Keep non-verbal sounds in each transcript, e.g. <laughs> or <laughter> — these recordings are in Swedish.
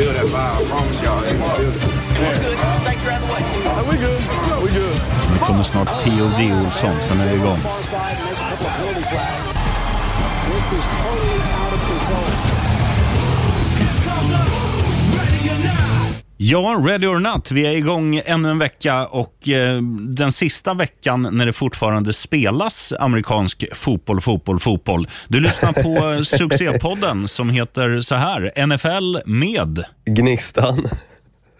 feel that vibe. I promise y'all. You can feel it. Nu kommer snart P.O.D. Olsson, sen är det igång. Ja, Ready or Not. Vi är igång ännu en vecka och eh, den sista veckan när det fortfarande spelas amerikansk fotboll, fotboll, fotboll. Du lyssnar på <laughs> succépodden som heter så här, NFL med. Gnistan.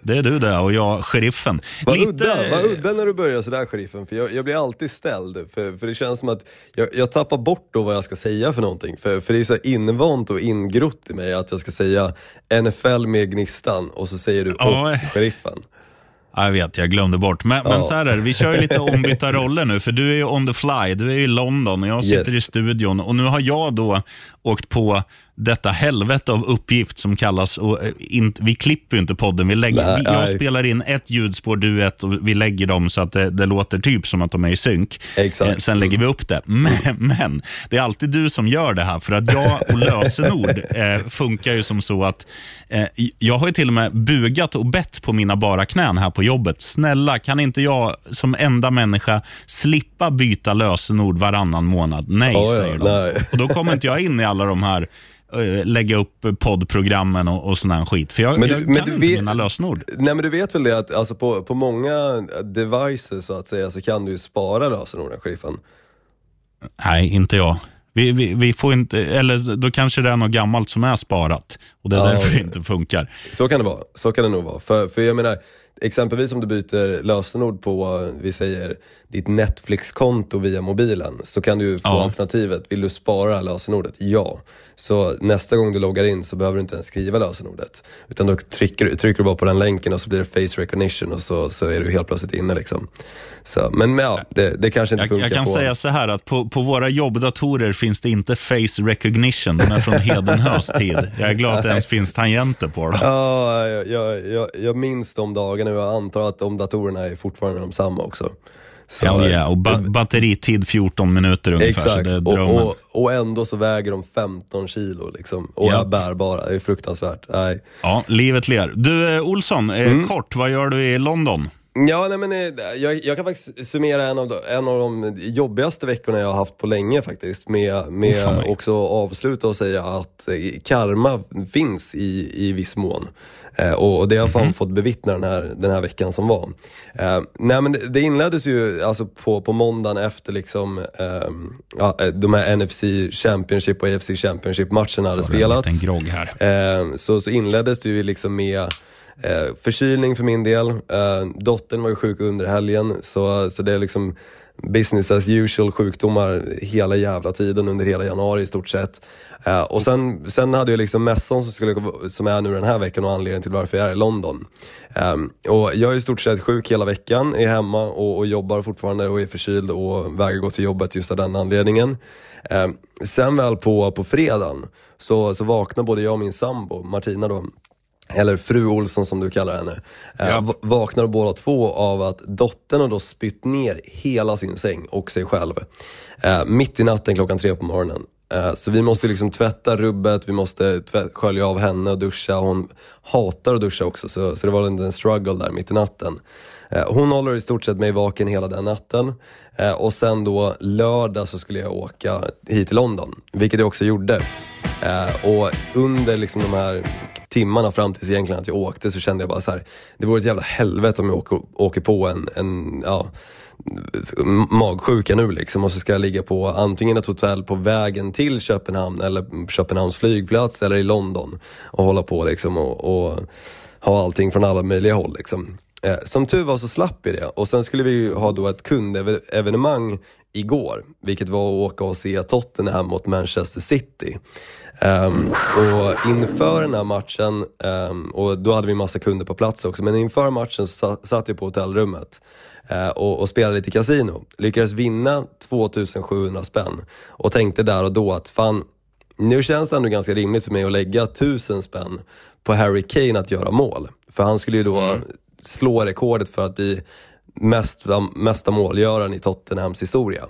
Det är du det och jag, sheriffen. Vad udda, vad udda när du börjar sådär sheriffen, för jag, jag blir alltid ställd. För, för det känns som att jag, jag tappar bort då vad jag ska säga för någonting. För, för det är så invant och ingrott i mig att jag ska säga NFL med Gnistan och så säger du Ja. och sheriffen. Jag vet, jag glömde bort. Men, men Ja. så här är det, vi kör ju lite <laughs> ombytta roller nu, för du är ju on the fly. Du är i London och jag sitter Yes. i studion. Och nu har jag då åkt på detta helvete av uppgift som kallas, och eh, in, vi klipper ju inte podden, vi lägger, Nej, vi, jag nej. spelar in ett ljudspår, du ett och vi lägger dem så att det, det låter typ som att de är i synk. Eh, Sen lägger vi upp det. <laughs> Men, men det är alltid du som gör det här, för att jag och lösenord <laughs> eh, funkar ju som så att eh, jag har ju till och med bugat och bett på mina bara knän här på jobbet. Snälla, kan inte jag som enda människa slippa byta lösenord varannan månad? Nej, Ja, ja, säger de. nej. Och Då kommer inte jag in i alla de här eh, lägga upp poddprogrammen och, och sån här skit. För jag, Men du- jag men kan du inte vet- mina lösenord. Nej men du vet väl det att alltså, på, på många devices så att säga så kan du spara lösenorden sheriffen. Nej, inte jag. Vi, vi, vi får inte, eller då kanske det är något gammalt som är sparat och det är Ja, därför det inte funkar. Så kan det vara, så kan det nog vara. För, för jag menar, exempelvis om du byter lösenord på, vi säger, ditt Netflix-konto via mobilen, så kan du få Ja. alternativet, vill du spara lösenordet? Ja. Så nästa gång du loggar in så behöver du inte ens skriva lösenordet. Utan då trycker, trycker du bara på den länken och så blir det face recognition och så, så är du helt plötsligt inne liksom. Så, men men ja, det, det kanske inte Jag, funkar jag kan på... säga så här att på, på våra jobbdatorer finns det inte face recognition. De är från Hedenhös tid. Jag är glad att det ens finns tangenter på dem. Ja, jag, jag, jag, jag minns de dagarna och jag antar att de datorerna är fortfarande de samma också. Så, Hell yeah. Och ba batteritid 14 minuter ungefär. Så Exakt, det är och, drömmen. och, och ändå så väger de 15 kilo liksom, och Ja. är bärbara. Det är fruktansvärt. Nej. Ja, livet ler. Du, eh, Olsson, eh, Mm. kort, vad gör du i London? Ja, nej, men, eh, jag, jag kan faktiskt summera en av, de, en av de jobbigaste veckorna jag har haft på länge faktiskt. Med, Oh, med mig. också avsluta och säga att karma finns i, i viss mån. Eh, och, det har jag fan fått bevittna den här, den här veckan som var. Eh, nej men det, inleddes ju alltså på, på måndagen efter liksom, eh, ja, eh, de här NFC Championship och AFC Championship-matcherna hade spelats. liten grogg här. Eh, så, så inleddes det ju liksom med eh, förkylning för min del. Eh, dottern var ju sjuk under helgen, så, så det är liksom business as usual sjukdomar hela jävla tiden under hela januari i stort sett. Eh, och sen, sen hade jag liksom mässan som, skulle, som är nu den här veckan och anledningen till varför jag är i London. Eh, och jag är i stort sett sjuk hela veckan, är hemma och, och jobbar fortfarande och är förkyld och vägrar gå till jobbet just av den anledningen. Eh, sen väl på, på fredagen så, så vaknar både jag och min sambo, Martina då, eller fru Olsson som du kallar henne, eh, Ja. va- vaknar båda två av att dottern har då spytt ner hela sin säng och sig själv. Eh, mitt i natten klockan tre på morgonen. Eh, så vi måste liksom tvätta rubbet, vi måste skölja av henne och duscha. Hon hatar att duscha också, så, så det var en struggle där mitt i natten. Eh, hon håller i stort sett mig vaken hela den natten. Eh, och sen då lördag så skulle jag åka hit till London, vilket jag också gjorde. Eh, och under liksom de här timmarna fram tills egentligen att jag åkte så kände jag bara så här, det vore ett jävla helvete om jag åker, åker på en, en ja, magsjuka nu liksom och så ska jag ligga på antingen ett hotell på vägen till Köpenhamn eller Köpenhamns flygplats eller i London och hålla på liksom och, och ha allting från alla möjliga håll liksom. Eh, som tur var så slapp vi det och sen skulle vi ju ha då ett kundevenemang igår, vilket var att åka och se Tottenham mot Manchester City. Um, och inför den här matchen, um, och då hade vi massa kunder på plats också, men inför matchen så satt jag på hotellrummet uh, och, och spelade lite kasino. Lyckades vinna 2700 spänn och tänkte där och då att fan, nu känns det ändå ganska rimligt för mig att lägga 1000 spänn på Harry Kane att göra mål. För han skulle ju då mm slå rekordet för att bli mesta, mesta målgöraren i Tottenhams historia.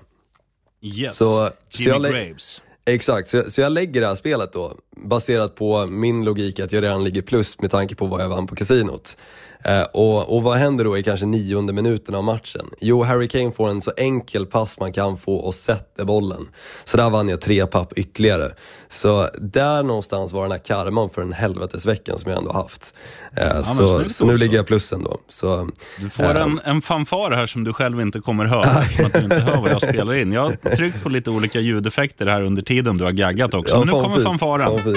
Yes. Så- så Jimmy lä- Graves. Exakt, så jag, så jag lägger det här spelet då, baserat på min logik att jag redan ligger plus med tanke på vad jag vann på kasinot. Eh, och, och vad händer då i kanske nionde minuten av matchen? Jo, Harry Kane får en så enkel pass man kan få och sätter bollen. Så där vann jag tre papp ytterligare. Så där någonstans var den här karman för den helvetesveckan som jag ändå haft. Eh, så, så nu ligger jag plussen då. Så, du får eh, en, en fanfar här som du själv inte kommer höra, eftersom att du inte hör vad jag <laughs> spelar in. Jag har tryckt på lite olika ljudeffekter här under tiden du har gaggat också. Ja, nu kommer fanfaren. Fan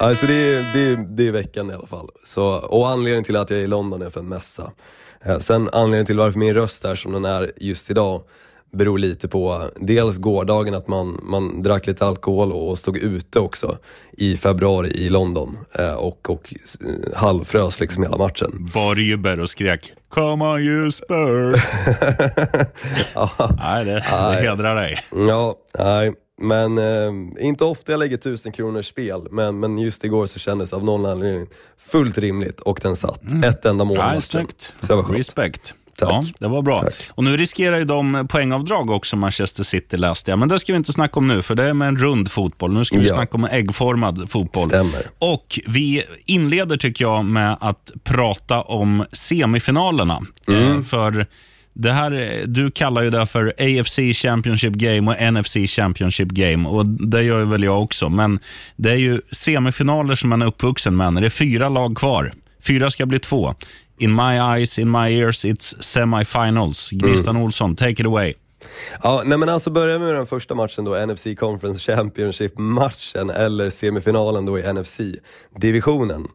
Alltså det, är, det, är, det är veckan i alla fall. Så, och anledningen till att jag är i London är för en mässa. Eh, sen anledningen till varför min röst är som den är just idag beror lite på dels gårdagen att man, man drack lite alkohol och stod ute också i februari i London eh, och, och eh, halvfrös liksom hela matchen. Bar jubber och skrek Come on you Spurs! <laughs> ja, nej, det, det hedrar dig. Ja, nej. Men eh, inte ofta jag lägger tusen kronors spel, men, men just igår så kändes det av någon anledning fullt rimligt och den satt. Mm. Ett enda mål ja, Så det var Respect. Tack. Ja, det var bra. Tack. Och nu riskerar ju de poängavdrag också, Manchester City läste jag. Men det ska vi inte snacka om nu, för det är med en rund fotboll. Nu ska vi ja. snacka om äggformad fotboll. Stämmer. Och vi inleder, tycker jag, med att prata om semifinalerna. Mm. Eh, för det här, du kallar ju det för AFC Championship Game och NFC Championship Game. och Det gör väl jag också. Men det är ju semifinaler som man är uppvuxen med. Det är fyra lag kvar. Fyra ska bli två. In my eyes, in my ears, it's semifinals. Gnistan mm. Olsson, take it away. Ja, nej men alltså börja med den första matchen då, NFC Conference Championship-matchen, eller semifinalen då i NFC-divisionen.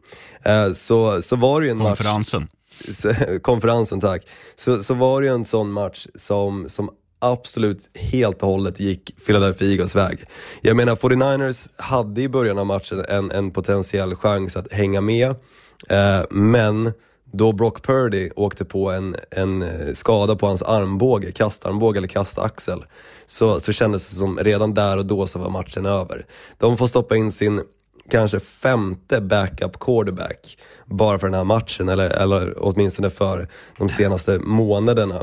Eh, så, så var det ju en Konferensen. match <laughs> konferensen tack, så, så var det ju en sån match som, som absolut helt och hållet gick Philadelphia Eagles väg. Jag menar, 49ers hade i början av matchen en, en potentiell chans att hänga med, eh, men då Brock Purdy åkte på en, en eh, skada på hans armbåge, kastarmbåge eller kastaxel, så, så kändes det som redan där och då så var matchen över. De får stoppa in sin kanske femte backup quarterback bara för den här matchen, eller, eller åtminstone för de senaste månaderna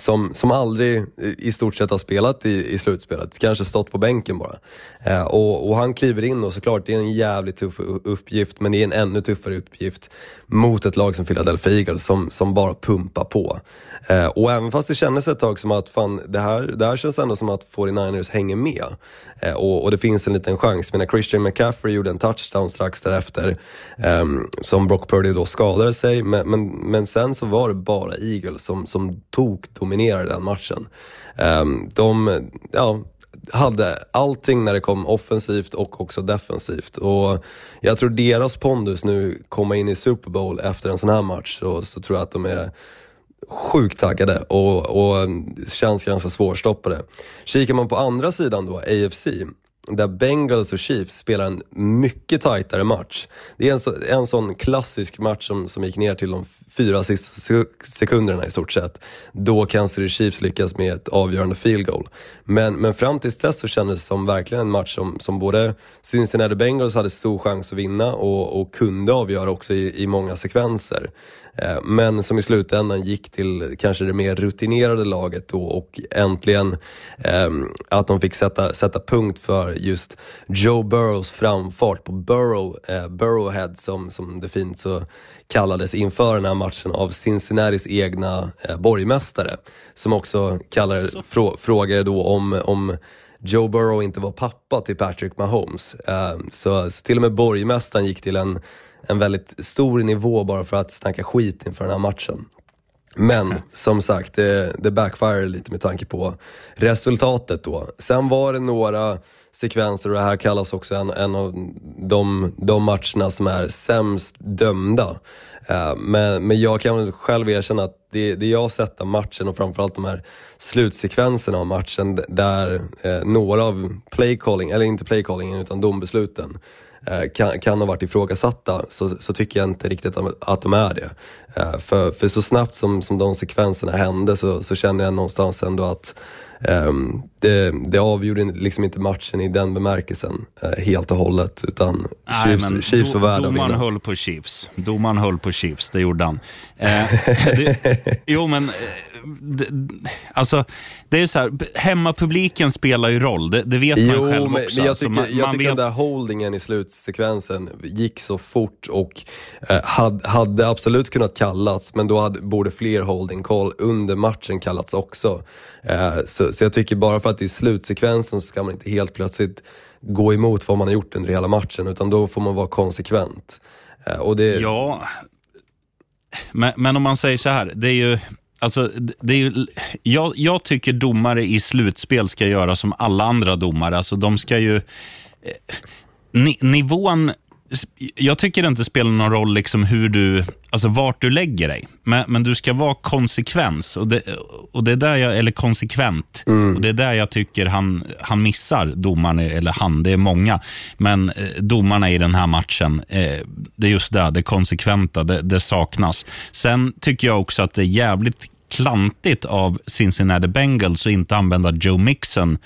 som, som aldrig i stort sett har spelat i, i slutspelet, kanske stått på bänken bara. Eh, och, och, han kliver in och såklart, det är en jävligt tuff uppgift, men det är en ännu tuffare uppgift mot ett lag som Philadelphia Eagles som, som bara pumpar på. Eh, och även fast det kändes ett tag som att fan, det, här, det här känns ändå som att 49ers hänger med. Eh, och, och, det finns en liten chans. Men Christian McCaffrey gjorde en touchdown strax därefter, eh, som Brock Purdy då skadade sig. Men, men, men sen så var det bara Eagles som, som tog dominerade den matchen. Ehm, de, ja, hade allting när det kom offensivt och också defensivt. Och jag tror deras pondus nu, komma in i Super Bowl efter en sån här match, så, så tror jag att de är sjukt taggade och, och känns ganska svårstoppade. Kikar man på andra sidan då, AFC, där Bengals och Chiefs spelar en mycket tajtare match. Det är en, så, en sån klassisk match som, som gick ner till de fyra sista sekunderna i stort sett. Då Kansas City Chiefs lyckas med ett avgörande field goal. Men, men fram tills dess så kändes det som verkligen en match som, som både Cincinnati Bengals hade stor chans att vinna och, och kunde avgöra också i, i många sekvenser. Eh, men som i slutändan gick till kanske det mer rutinerade laget då och äntligen eh, att de fick sätta, sätta punkt för just Joe Burrows framfart på Burrow, eh, Burrowhead som, som det fint så kallades inför den här matchen av Cincinnatis egna eh, borgmästare. Som också kallade, frå, frågade då om, om Joe Burrow inte var pappa till Patrick Mahomes. Så, så till och med borgmästaren gick till en en väldigt stor nivå bara för att snacka skit inför den här matchen. Men som sagt, det, det backfire lite med tanke på resultatet då. Sen var det några sekvenser och det här kallas också en, en av de, de matcherna som är sämst dömda. Uh, men, men jag kan själv erkänna att det, det jag har sett av matchen och framförallt de här slutsekvenserna av matchen där uh, några av playcalling, eller inte playcallingen utan dombesluten kan, kan ha varit ifrågasatta så, så tycker jag inte riktigt att de är det. Eh, för, för så snabbt som, som de sekvenserna hände så, så känner jag någonstans ändå att um, det, det avgjorde liksom inte matchen i den bemärkelsen uh, helt och hållet. Utan Nej, Chiefs, men Chiefs var värda Domaren höll på Chiefs. Domaren höll på Chiefs, det gjorde han. Eh, <laughs> det, jo, men alltså, det är så här, hemmapubliken spelar ju roll, det, det vet man Jo, själv men, också. men jag Alltså, tycker, man, jag man tycker vet, den där holdingen i slutsekvensen gick så fort och eh, hade, hade absolut kunnat kallats, men då hade, borde fler holding call under matchen kallats också. Eh, så, så jag tycker bara för att det är slutsekvensen så ska man inte helt plötsligt gå emot vad man har gjort under hela matchen, utan då får man vara konsekvent. Eh, och det, Ja, men, men om man säger så här, det är ju... Alltså, det är ju, jag, jag tycker domare i slutspel ska göra som alla andra domare. Alltså, de ska ju... eh, Ni, nivån... Jag tycker det inte spelar någon roll liksom hur du, alltså vart du lägger dig. Men, men du ska vara konsekvens. Och det, och det är där jag, eller konsekvent. Och Det är där jag tycker han, han missar domaren, eller han, det är många. Men eh, domarna i den här matchen, eh, det är just det, det konsekventa, det, det saknas. Sen tycker jag också att det är jävligt klantigt av Cincinnati Bengals att inte använda Joe Mixon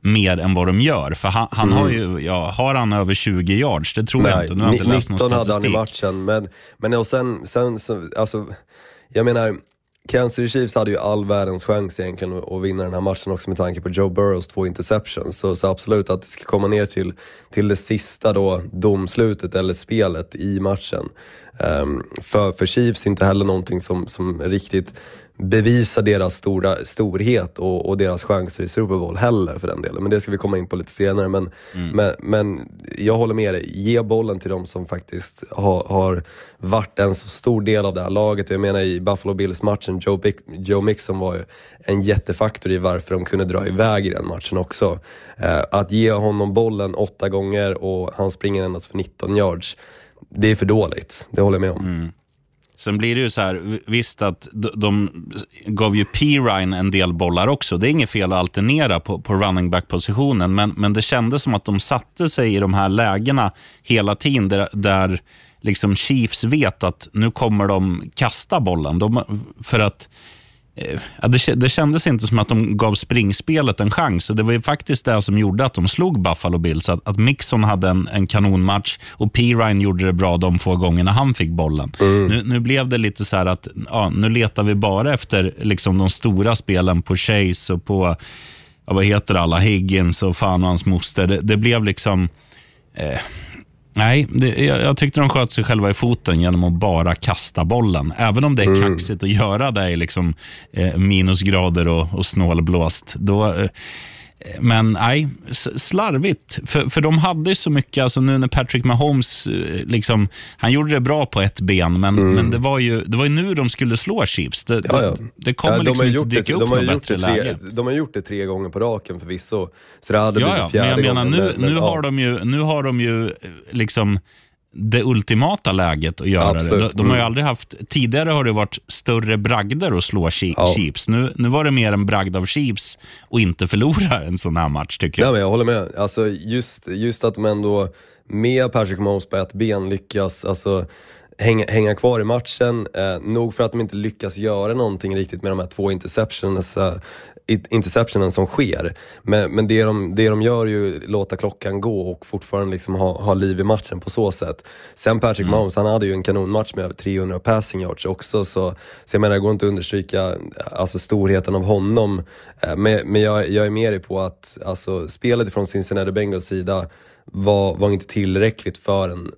mer än vad de gör. För han, han har ju, ja, har han över 20 yards? Det tror jag inte. Nu har jag inte läst någon 19 hade han i statistik. matchen, men, men och sen, sen så, alltså, jag menar, Kansas City Chiefs hade ju all världens chans egentligen att, vinna den här matchen också med tanke på Joe Burrows två interceptions. Så, så absolut att det ska komma ner till, till det sista då, domslutet eller spelet i matchen. Ehm, för, för Chiefs inte heller någonting som, som riktigt bevisar deras stora, storhet och, och deras chanser i Super Bowl heller för den delen. Men det ska vi komma in på lite senare. Men, men, men jag håller med dig, ge bollen till de som faktiskt har, har varit en så stor del av det här laget. Jag menar i Buffalo Bills-matchen, Joe, Bic- Joe Mixon var ju en jättefaktor i varför de kunde dra iväg i den matchen också. Eh, att ge honom bollen åtta gånger och han springer endast för 19 yards, det är för dåligt. Det håller jag med om. Sen blir det ju så här, visst att de, gav ju Pirine en del bollar också. Det är inget fel att alternera på, på running back-positionen, men, men det kändes som att de satte sig i de här lägena hela tiden där, där liksom Chiefs vet att nu kommer de kasta bollen. De, för att det, kä- det kändes inte som att de gav springspelet en chans. Och det var ju faktiskt det som gjorde att de slog Buffalo Bills. Att, att Mixon hade en, en kanonmatch och P. Ryan gjorde det bra de få gångerna han fick bollen. Nu, nu blev det lite så här att ja, nu letar vi bara efter liksom, de stora spelen på Chase och på, ja, vad heter alla, Higgins och fan och hans moster. Det, det blev liksom... Eh, Nej, det, jag, jag tyckte de sköt sig själva i foten genom att bara kasta bollen. Även om det är kaxigt att göra det i liksom, eh, minusgrader och, och snålblåst. Då, eh, men nej, slarvigt. För, för de hade så mycket, alltså nu när Patrick Mahomes, eh, liksom, han gjorde det bra på ett ben, men, men det, var ju, det var ju nu de skulle slå Chiefs. Det, Ja, ja. det, det kommer Ja, liksom har inte dyka det, upp de har något bättre tre, läge. De har gjort det tre gånger på raken förvisso. Så det hade Ja, blivit ja, men jag menar gången. nu, men- nu, har de ju, nu har de ju eh, liksom det ultimata läget att göra Absolut. det. De, de har ju Mm. aldrig haft, tidigare har det varit större bragder att slå Chi- Ja. Chiefs. Nu, nu var det mer en bragd av Chiefs och inte förlora en sån här match tycker Ja, jag. men jag håller med. Alltså, just, just att de ändå med Patrick Mahomes på ett ben lyckas alltså, hänga, hänga kvar i matchen. Eh, nog för att de inte lyckas göra någonting riktigt med de här två interceptions, eh, interceptionen som sker. Men, men det, de, det de gör är ju låta klockan gå och fortfarande liksom ha, ha liv i matchen på så sätt. Sen Patrick Mahomes, han hade ju en kanonmatch med över 300 passing yards också. Så, så jag menar, det går inte att understryka alltså, storheten av honom. Eh, men men jag, jag är med dig på att alltså, spelet från Cincinnati Bengals sida var, var inte tillräckligt för en,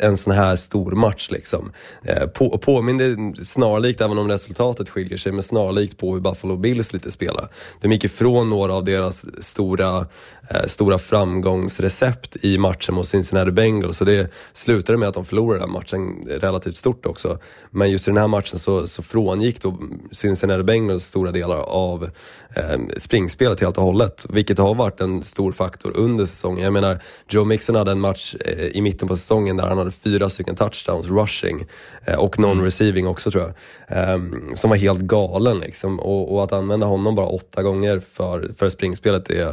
en sån här stor match. Liksom. Eh, på, påminner snarlikt, även om resultatet skiljer sig, men snarlikt på hur Buffalo Bills lite spelar. De gick ifrån några av deras stora, eh, stora framgångsrecept i matchen mot Cincinnati Bengals. Så det slutade med att de förlorade den matchen relativt stort också. Men just i den här matchen så, så frångick då Cincinnati Bengals stora delar av eh, springspelet helt och hållet. Vilket har varit en stor faktor under säsongen. Jag menar, Joe Mixon hade en match eh, i mitten på säsongen där han hade fyra stycken touchdowns rushing eh, och non-receiving också tror jag. Eh, som var helt galen liksom. Och, och att använda honom bara åtta gånger för, för springspelet är,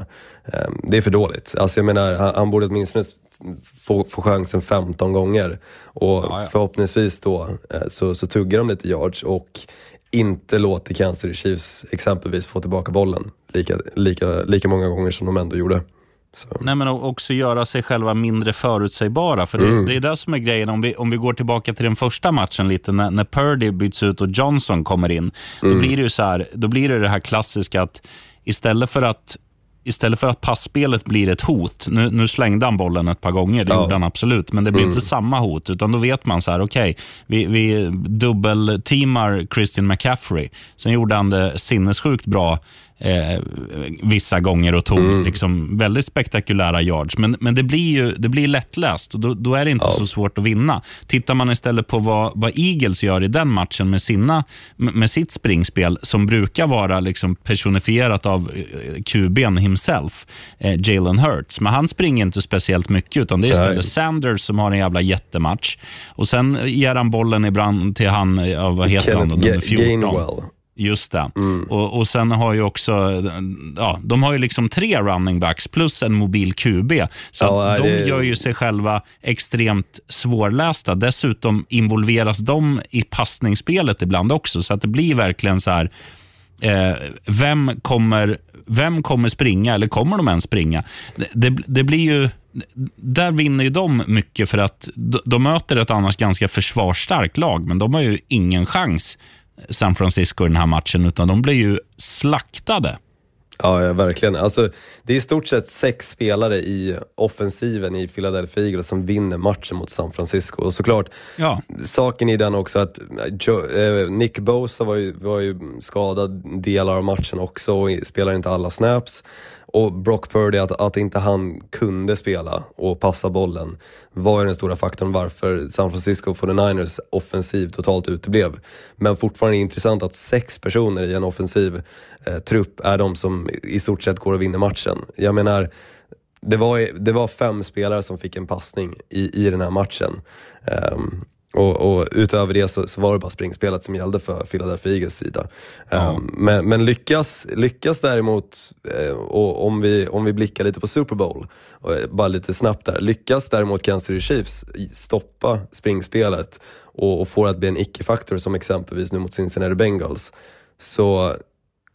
eh, det är för dåligt. Alltså jag menar, han, han borde åtminstone få, få chansen 15 gånger. Och Ja, ja. förhoppningsvis då eh, så, så tuggar de lite yards och inte låter Kansas City Chiefs exempelvis få tillbaka bollen lika, lika, lika många gånger som de ändå gjorde. Så. Nej, men också göra sig själva mindre förutsägbara. För det, Mm. det är det som är grejen. Om vi, om vi går tillbaka till den första matchen lite, när, när Purdy byts ut och Johnson kommer in, Mm. då blir det ju så här, då blir det det här klassiska att istället för att Istället för att passspelet blir ett hot, nu, nu slängde han bollen ett par gånger, det Ja. Mm. gjorde han absolut, men det blir inte samma hot, utan då vet man så här, okej, vi, vi dubbelteamar Christian McCaffrey. Sen gjorde han det sinnessjukt bra eh, vissa gånger och tog Mm. liksom väldigt spektakulära yards. Men, men det blir ju det blir lättläst och då, då är det inte så svårt att vinna. Tittar man istället på vad, vad Eagles gör i den matchen med, sina, med sitt springspel, som brukar vara liksom personifierat av eh, QB'n himself, eh, Jalen Hurts. Men han springer inte speciellt mycket, utan det är istället Nej. Sanders som har en jävla jättematch. Och Sen ger han bollen ibland till han, ja, vad heter han, då, Kenneth nummer Ga- 14. Gainwell. Just det. Och, och Sen har ju också, ja, de har ju liksom tre running backs plus en mobil QB. Så Ja, de det- gör ju sig själva extremt svårlästa. Dessutom involveras de i passningsspelet ibland också. Så att det blir verkligen så här, eh, vem, kommer, vem kommer springa, eller kommer de ens springa? Det, det, det blir ju... Där vinner ju de mycket för att de, de möter ett annars ganska försvarsstarkt lag, men de har ju ingen chans, San Francisco, i den här matchen, utan de blir ju slaktade. Ja, ja, verkligen. Alltså, det är i stort sett sex spelare i offensiven i Philadelphia Eagles som vinner matchen mot San Francisco. Och såklart, Ja. saken i den också att Joe, eh, Nick Bosa var ju, var ju skadad delar av matchen också och spelar inte alla snaps. Och Brock Purdy, att, att inte han kunde spela och passa bollen var ju den stora faktorn varför San Francisco 49ers offensiv totalt uteblev. Men fortfarande intressant att sex personer i en offensiv eh, trupp är de som i stort sett går och vinner matchen. Jag menar, det var, det var fem spelare som fick en passning i, i den här matchen. Um, och, och utöver det så, så var det bara springspelet som gällde för Philadelphia Eagles sida. Ehm, men men lyckas, lyckas däremot, eh, och om vi, om vi blickar lite på Super Bowl, och, eh, bara lite snabbt där. Lyckas däremot Kansas City Chiefs stoppa springspelet och, och få det att bli en icke-faktor som exempelvis nu mot Cincinnati Bengals. Så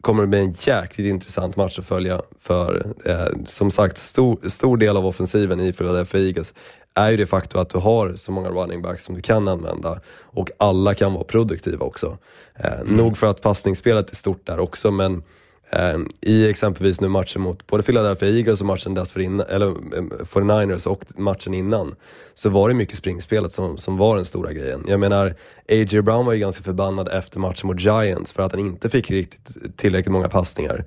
kommer det bli en jäkligt intressant match att följa. För eh, som sagt, stor, stor del av offensiven i Philadelphia Eagles är ju det faktum att du har så många running backs som du kan använda och alla kan vara produktiva också. Eh, Nog för att passningsspelet är stort där också, men eh, i exempelvis nu matchen mot både Philadelphia Eagles och matchen dessförinnan, eller eh, 49ers och matchen innan, så var det mycket springspelet som, som var den stora grejen. Jag menar, A.J. Brown var ju ganska förbannad efter matchen mot Giants för att han inte fick riktigt tillräckligt många passningar.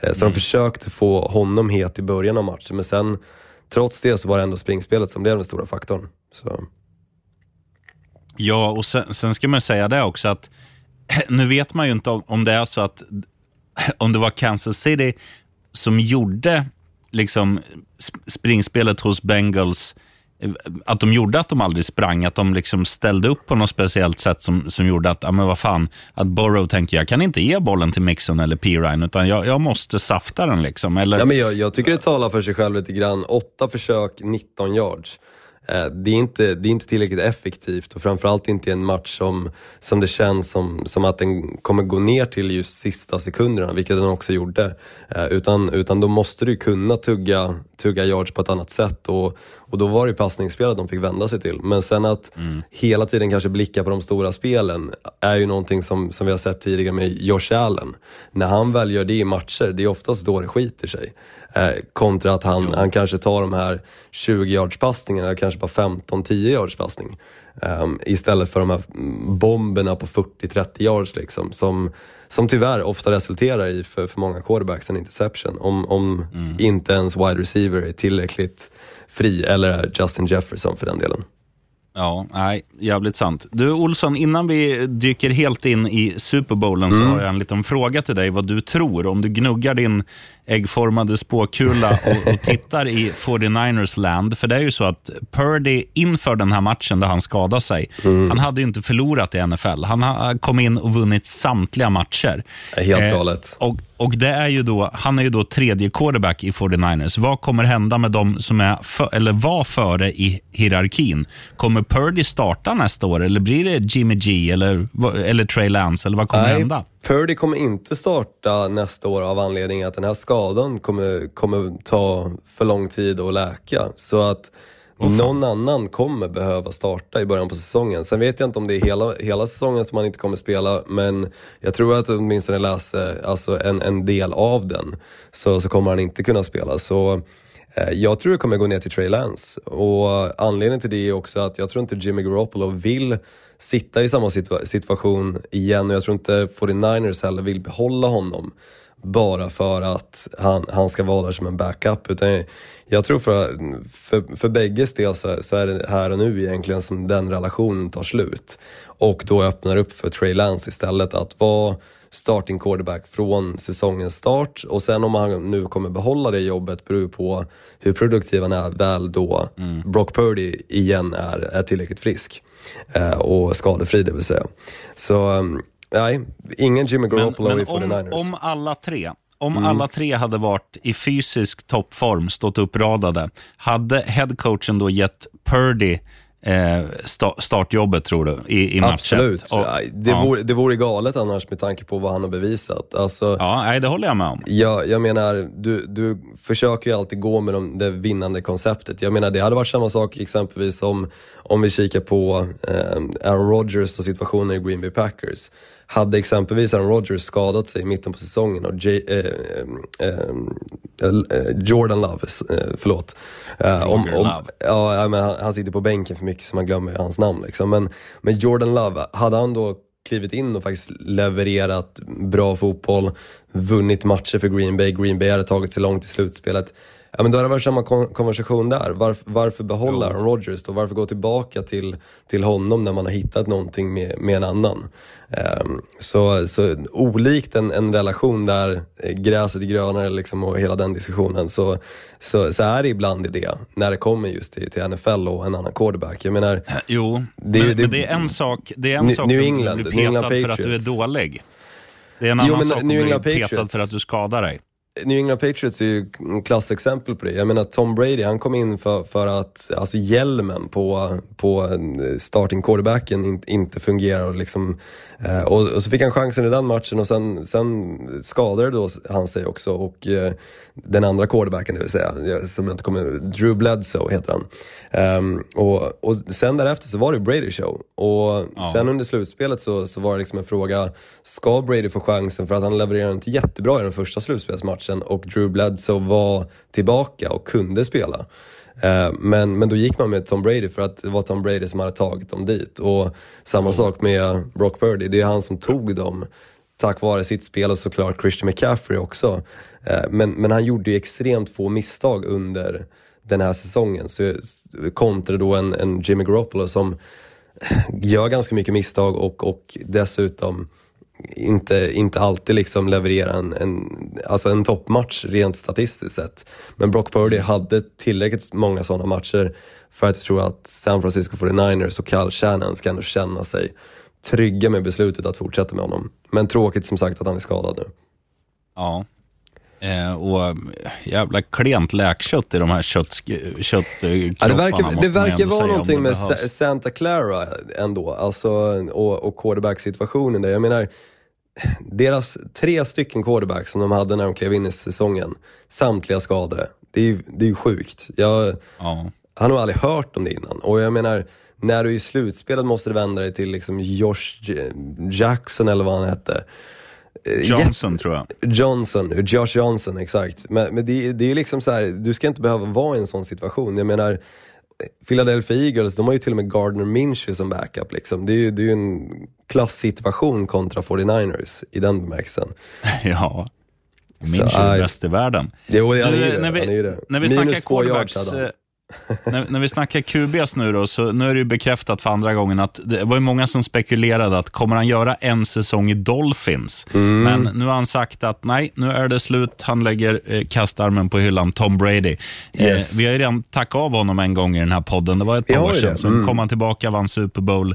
Eh, Så de försökte få honom het i början av matchen, men sen trots det så var det ändå springspelet som blev den stora faktorn. Så. Ja, och sen, sen ska man säga det också att <clears throat> nu vet man ju inte om, om det är så att <clears throat> om det var Kansas City som gjorde liksom springspelet hos Bengals, eh, att de gjorde att de aldrig sprang, att de liksom ställde upp på något speciellt sätt som, som gjorde att, ja men vad fan, att Burrow tänker jag kan inte ge bollen till Mixon eller Pirine, utan jag, jag måste safta den. liksom. Eller, Ja, men jag, jag tycker det talar för sig själv lite grann. Åtta försök, 19 yards. Eh, Det är, inte, det är inte tillräckligt effektivt och framförallt inte i en match som, som det känns som, som att den kommer gå ner till just sista sekunderna, vilket den också gjorde. Eh, Utan, utan då måste du kunna tugga, tugga yards på ett annat sätt och, och då var det passningsspelet de fick vända sig till. Men sen att hela tiden kanske blicka på de stora spelen är ju någonting som, som vi har sett tidigare med Josh Allen. När han väl gör det i matcher, det är oftast då det skiter sig. Eh, kontra att han, han kanske tar de här 20 yards passningarna, kanske bara 15-10 yards passning. Ehm, istället för de här mm, bomberna på 40-30 yards liksom, som, som tyvärr ofta resulterar i för, för många quarterbacks en interception. Om, om inte ens wide receiver är tillräckligt fri, eller är Justin Jefferson för den delen. Ja, nej, jävligt sant. Du Olsson, innan vi dyker helt in i Super Bowlen så har jag en liten fråga till dig vad du tror. Om du gnuggar din äggformade spåkula och, och tittar i 49ers land. För det är ju så att Purdy inför den här matchen där han skadade sig, han hade ju inte förlorat i NFL. Han kom in och vunnit samtliga matcher. Helt galet. Och, och det är ju då, han är ju då tredje quarterback i 49ers. Vad kommer hända med de som är för, eller var före i hierarkin? Kommer Purdy starta nästa år eller blir det Jimmy G eller, eller Trey Lance? Eller vad kommer Nej, hända? Purdy kommer inte starta nästa år av anledning att den här skadan kommer, kommer ta för lång tid att läka. Så att någon annan kommer behöva starta i början på säsongen. Sen vet jag inte om det är hela, hela säsongen som han inte kommer spela, men jag tror att åtminstone läste alltså en, en del av den, så, så kommer han inte kunna spela. Så eh, jag tror det kommer gå ner till Trey Lance. Och anledningen till det är också att jag tror inte Jimmy Garoppolo vill sitta i samma situa situation igen och jag tror inte 49ers heller vill behålla honom bara för att han, han ska vara där som en backup. Utan jag tror för, för, för bägges del så, så är det här och nu egentligen som den relationen tar slut. Och då öppnar upp för Trey Lance istället att vara starting quarterback från säsongens start och sen om han nu kommer behålla det jobbet beror på hur produktiv han är väl då mm. Brock Purdy igen är, är tillräckligt frisk och skadefri det vill säga. Så um, Nej, ingen Jimmy Garoppolo men, men i 49ers. Om, om alla tre om mm. alla tre hade varit i fysisk toppform, stått uppradade, hade headcoachen då gett Purdy eh, startjobbet tror du, i, i matchen? Absolut. Och, det, ja. vore, det vore galet annars med tanke på vad han har bevisat. Alltså, ja, nej, det håller jag med om. Jag, jag menar, du, du försöker ju alltid gå med de, det vinnande konceptet. Jag menar, det hade varit samma sak exempelvis om, om vi kikar på eh, Aaron Rodgers och situationen i Green Bay Packers. Hade exempelvis Aaron Rodgers skadat sig i mitten på säsongen och J eh, eh, eh, Jordan Love, eh, förlåt. Eh, om, om, ja, men han, han, sitter på bänken för mycket så man glömmer hans namn. Liksom. Men, men Jordan Love, hade han då klivit in och faktiskt levererat bra fotboll, vunnit matcher för Green Bay, Green Bay hade tagit sig långt i slutspelet Ja, men då har det varit samma konversation där. Varför, varför behålla Aaron Rodgers då? Varför gå tillbaka till, till honom när man har hittat någonting med, med en annan? Um, så, så olikt en, en relation där gräset är grönare liksom och hela den diskussionen så, så, så är det ibland i det när det kommer just till, till NFL och en annan quarterback. Jag menar, jo, det, men, det, men det är en sak, det är en New, sak New England, att bli petad för att du är dålig. Det är en annan jo, sak att bli petad för att du skadar dig. New England Patriots är ju klassexempel på det. Jag menar Tom Brady, han kom in för, för att alltså hjälmen på, på starting quarterbacken in, inte fungerar. Och, liksom, eh, och, och, så fick han chansen i den matchen och sen, sen skadade då han sig också. Och eh, den andra quarterbacken, det vill säga, som jag inte kommer Drew Bledsoe heter han. Um, och, och sen därefter så var det Brady show. Och ja. sen under slutspelet så, så var det liksom en fråga, ska Brady få chansen? För att han levererade inte jättebra i den första slutspelsmatchen och Drew Bledsoe var tillbaka och kunde spela. Uh, men, men då gick man med Tom Brady för att det var Tom Brady som hade tagit dem dit. Och samma mm. sak med Brock Purdy, det är han som tog dem tack vare sitt spel och såklart Christian McCaffrey också. Uh, men, men han gjorde ju extremt få misstag under den här säsongen. Så, kontra då en, en Jimmy Garoppolo som gör ganska mycket misstag och, och dessutom inte, inte alltid liksom leverera en, en, alltså en toppmatch rent statistiskt sett. Men Brock Purdy hade tillräckligt många sådana matcher för att jag tror att San Francisco 49ers och Kyle Shannon ska ändå känna sig trygga med beslutet att fortsätta med honom. Men tråkigt som sagt att han är skadad nu. Ja, Eh, och jävla klent läkkött i de här kött, köttkropparna. Ja, det verkar, det verkar vara någonting med. Santa Clara ändå, alltså, och, och quarterback-situationen där. Jag menar, deras tre stycken quarterbacks som de hade när de klev in i säsongen, samtliga skadade. Det är ju det är sjukt. Jag ja. har nog aldrig hört om det innan. Och jag menar, när du är i slutspelet måste du vända dig till liksom Josh Jackson eller vad han hette. Eh, Johnson tror jag. Johnson, Josh Johnson, exakt. Men, men det, det är liksom så här, du ska inte behöva vara i en sån situation. Jag menar, Philadelphia Eagles, de har ju till och med Gardner Minshew som backup. Liksom. Det är ju det är en klasssituation kontra 49ers i den bemärkelsen. <laughs> ja. Minshew är bäst i världen. Jo, han är ju det. När vi, när vi snackar quarterbacks, när, när vi snackar QBs nu då, så nu är det ju bekräftat för andra gången att det var ju många som spekulerade att kommer han göra en säsong i Dolphins? Mm. Men nu har han sagt att nej, nu är det slut. Han lägger eh, kastarmen på hyllan, Tom Brady. Yes. Eh, vi har ju redan tackat av honom en gång i den här podden. Det var ett par år sedan. Sen Mm. kom han tillbaka, vann Super Bowl.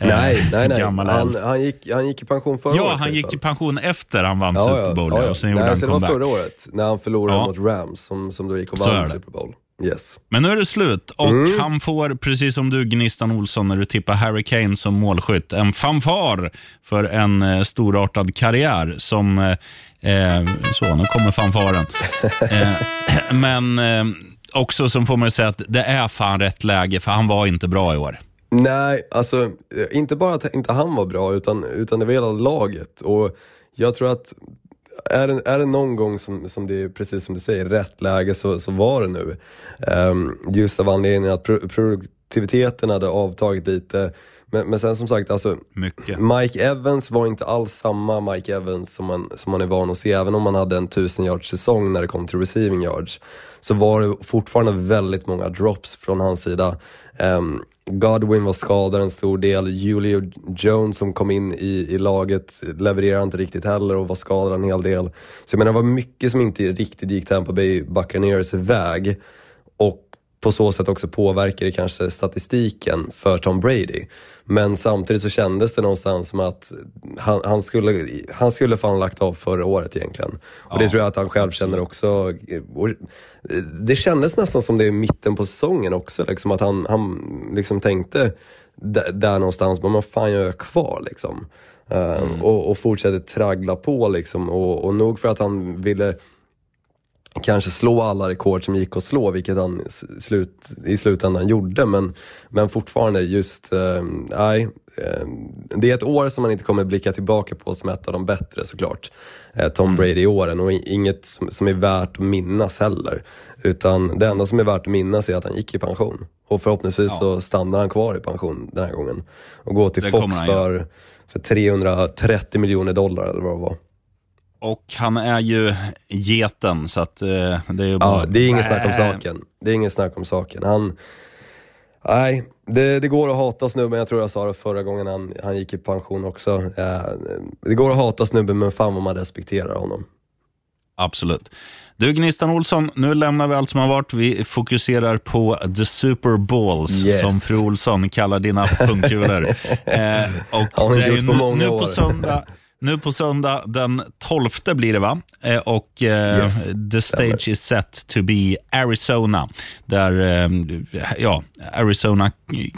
Eh, nej, nej, nej. <laughs> Han, han, gick, han gick i pension förra Ja, året. han i alla gick i pension efter han vann Super Bowl ja, och sen gjorde nej, han så det var comeback. förra året när han förlorade Ja. mot Rams som, som då gick och vann. Super Bowl. Yes. Men nu är det slut och Mm. han får, precis som du Gnistan Olsson när du tippar Harry Kane som målskytt, en fanfar för en eh, storartad karriär som... Eh, eh, så, nu kommer fanfaren. <laughs> eh, men eh, också som får man ju säga att det är fan rätt läge, för han var inte bra i år. Nej, alltså eh, inte bara att inte han var bra utan, utan det var hela laget. Och jag tror att är det, är det någon gång som, som det är precis som du säger, rätt läge så, så var det nu. Um, just av anledningen att pro produktiviteten hade avtagit lite. Men, men sen som sagt, alltså, Mycket. Mike Evans var inte alls samma Mike Evans som man, som man är van att se. Även om man hade en 1000 yards säsong när det kom till receiving yards. Så var det fortfarande väldigt många drops från hans sida. Ehm, Godwin var skadad en stor del. Julio Jones som kom in i, i laget levererade inte riktigt heller och var skadad en hel del. Så jag menar det var mycket som inte riktigt gick Tampa Bay Buccaneers väg. På så sätt också påverkar det kanske statistiken för Tom Brady. Men samtidigt så kändes det någonstans som att han, han, skulle, han skulle fan lagt av förra året egentligen. Och det Ja, tror jag att han själv känner också. Det kändes nästan som det i mitten på säsongen också, liksom att han, han liksom tänkte där, någonstans, men vad fan gör jag kvar liksom? Uh, och, och fortsätter traggla på liksom. Och, och nog för att han ville kanske slå alla rekord som gick att slå, vilket han slut, i slutändan gjorde. Men, men fortfarande just, eh, nej. Eh, det är ett år som man inte kommer blicka tillbaka på som ett av de bättre såklart. Eh, Tom Brady-åren och inget som, som är värt att minnas heller. Utan det enda som är värt att minnas är att han gick i pension. Och förhoppningsvis Ja. så stannar han kvar i pension den här gången. Och går till Det Fox för, för 330 miljoner dollar eller vad det var. Och han är ju geten, så att, eh, det är ju bara... Ja, det är inget snack om saken. Det är inget snack om saken. Han, nej, det, det går att hata snubben. Jag tror jag sa det förra gången han, han gick i pension också. Eh, det går att hata snubben, men fan vad man respekterar honom. Absolut. Du, Gnistan Olsson, nu lämnar vi allt som har varit. Vi fokuserar på the Super Balls, Yes. som fru Olsson kallar dina pungkulor. <laughs> eh, och Har hon det är ju på nu, många nu år. på söndag nu på söndag den 12 blir det va? Eh, och eh, Yes, the stage is set to be Arizona. Där, eh, ja, Arizona,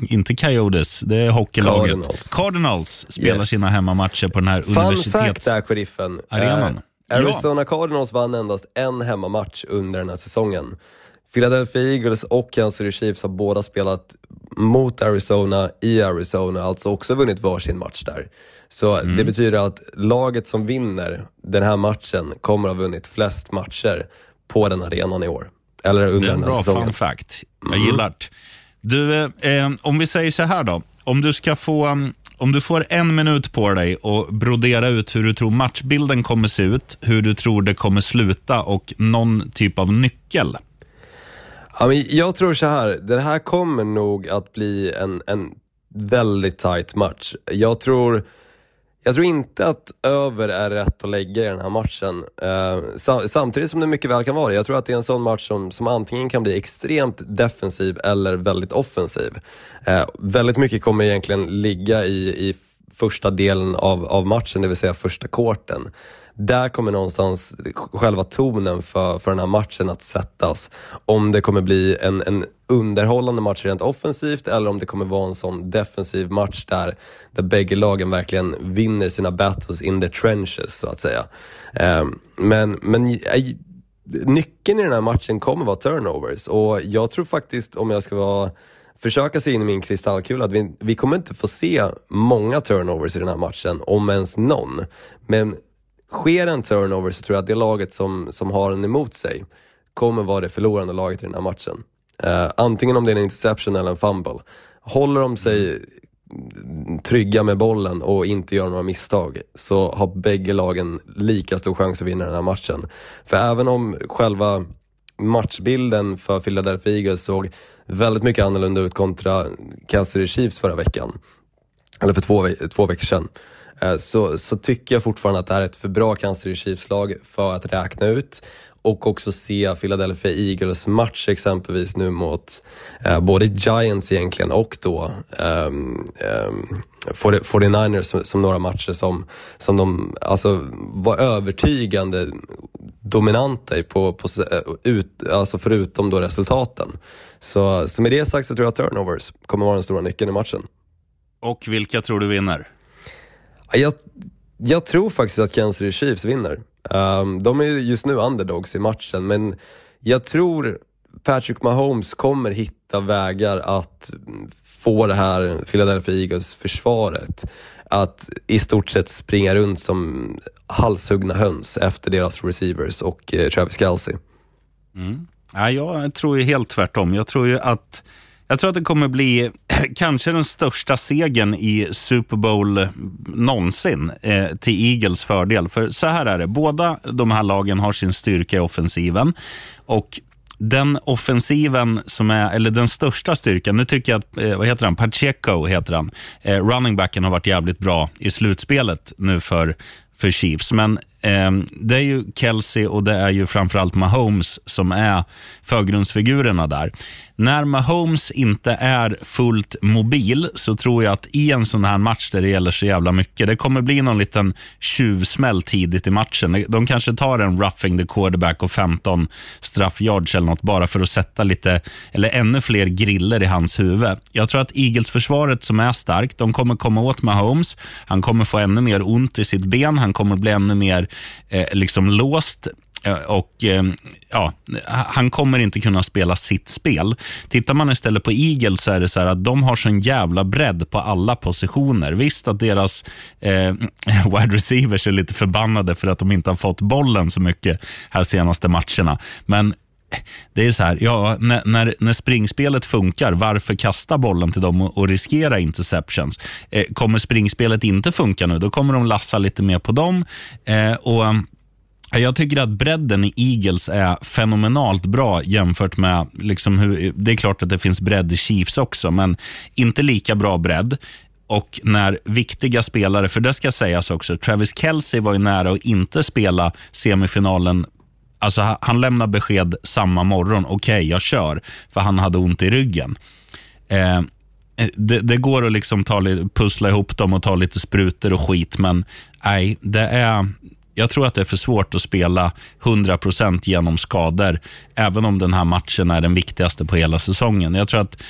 inte Coyotes, det är hockeylaget. Cardinals. Cardinals spelar Yes. sina hemmamatcher på den här Fun fact universitets... där, sheriffen. arenan. Eh, Arizona Cardinals vann endast en hemmamatch under den här säsongen. Philadelphia Eagles och Kansas City Chiefs har båda spelat mot Arizona i Arizona, alltså också vunnit varsin match där. Så Mm. det betyder att laget som vinner den här matchen kommer att ha vunnit flest matcher på den arenan i år. Eller under Det är en den här bra säsongen. fun fact. Jag gillar det. Du, eh, om vi säger så här då. Om du, ska få, um, om du får en minut på dig att brodera ut hur du tror matchbilden kommer se ut, hur du tror det kommer sluta och någon typ av nyckel. Ja, men jag tror så här, det här kommer nog att bli en, en väldigt tight match. Jag tror, jag tror inte att över är rätt att lägga i den här matchen. Eh, samtidigt som det mycket väl kan vara det. Jag tror att det är en sån match som, som antingen kan bli extremt defensiv eller väldigt offensiv. Eh, väldigt mycket kommer egentligen ligga i, i första delen av, av matchen, det vill säga första korten. Där kommer någonstans själva tonen för, för den här matchen att sättas. Om det kommer bli en, en underhållande match rent offensivt eller om det kommer vara en sån defensiv match där, där bägge lagen verkligen vinner sina battles in the trenches så att säga. Eh, men men eh, nyckeln i den här matchen kommer vara turnovers och jag tror faktiskt, om jag ska vara försöka se in i min kristallkula att vi, vi kommer inte få se många turnovers i den här matchen, om ens någon. Men sker en turnover så tror jag att det laget som, som har den emot sig kommer vara det förlorande laget i den här matchen. Uh, antingen om det är en interception eller en fumble. Håller de sig trygga med bollen och inte gör några misstag så har bägge lagen lika stor chans att vinna den här matchen. För även om själva matchbilden för Philadelphia Eagles såg väldigt mycket annorlunda ut kontra Kansas City Chiefs förra veckan. Eller för två, två veckor sedan. Eh, så, så tycker jag fortfarande att det här är ett för bra Kansas City Chiefs-lag för att räkna ut och också se Philadelphia Eagles match exempelvis nu mot eh, både Giants egentligen och då um, um, 49ers som, som, några matcher som, som de alltså, var övertygande dominanta i, på, på, eh, ut, alltså förutom då resultaten. Så, så med det sagt så tror jag att turnovers kommer vara den stora nyckeln i matchen. Och vilka tror du vinner? Jag, jag tror faktiskt att Kansas City Chiefs vinner. Um, de är just nu underdogs i matchen, men jag tror Patrick Mahomes kommer hitta vägar att få det här Philadelphia Eagles-försvaret att i stort sett springa runt som halshuggna höns efter deras receivers och eh, Travis Kelce. Mm. Ja, jag tror ju helt tvärtom. Jag tror ju att jag tror att det kommer bli <clears throat> kanske den största segern i Super Bowl någonsin eh, till Eagles fördel. För så här är det, båda de här lagen har sin styrka i offensiven. Och den offensiven som är, eller den största styrkan, nu tycker jag att, eh, vad heter han, Pacheco heter han, eh, running backen har varit jävligt bra i slutspelet nu för, för Chiefs. Men Ehm, det är ju Kelsey och det är ju framförallt Mahomes som är förgrundsfigurerna där. När Mahomes inte är fullt mobil så tror jag att i en sån här match där det gäller så jävla mycket, det kommer bli någon liten tjuvsmäll tidigt i matchen. De kanske tar en roughing the quarterback och 15 straffyards eller något bara för att sätta lite, eller ännu fler griller i hans huvud. Jag tror att Eagles-försvaret som är starkt, de kommer komma åt Mahomes. Han kommer få ännu mer ont i sitt ben. Han kommer bli ännu mer eh, liksom låst. Eh, och eh, ja, Han kommer inte kunna spela sitt spel. Tittar man istället på Eagles så är det så att de har sån jävla bredd på alla positioner. Visst att deras eh, <laughs> wide receivers är lite förbannade för att de inte har fått bollen så mycket här senaste matcherna. Men det är så här, ja, när, när, när springspelet funkar, varför kasta bollen till dem och, och riskera interceptions? Eh, kommer springspelet inte funka nu, då kommer de lassa lite mer på dem. Eh, och eh, jag tycker att bredden i Eagles är fenomenalt bra jämfört med, liksom hur, det är klart att det finns bredd i Chiefs också, men inte lika bra bredd. Och när viktiga spelare, för det ska sägas också, Travis Kelce var ju nära att inte spela semifinalen Alltså, han lämnar besked samma morgon. Okej, okay, jag kör. För han hade ont i ryggen. Eh, det, det, går att liksom ta, pussla ihop dem och ta lite sprutor och skit, men nej, det är jag tror att det är för svårt att spela 100% genom skador, även om den här matchen är den viktigaste på hela säsongen. Jag tror att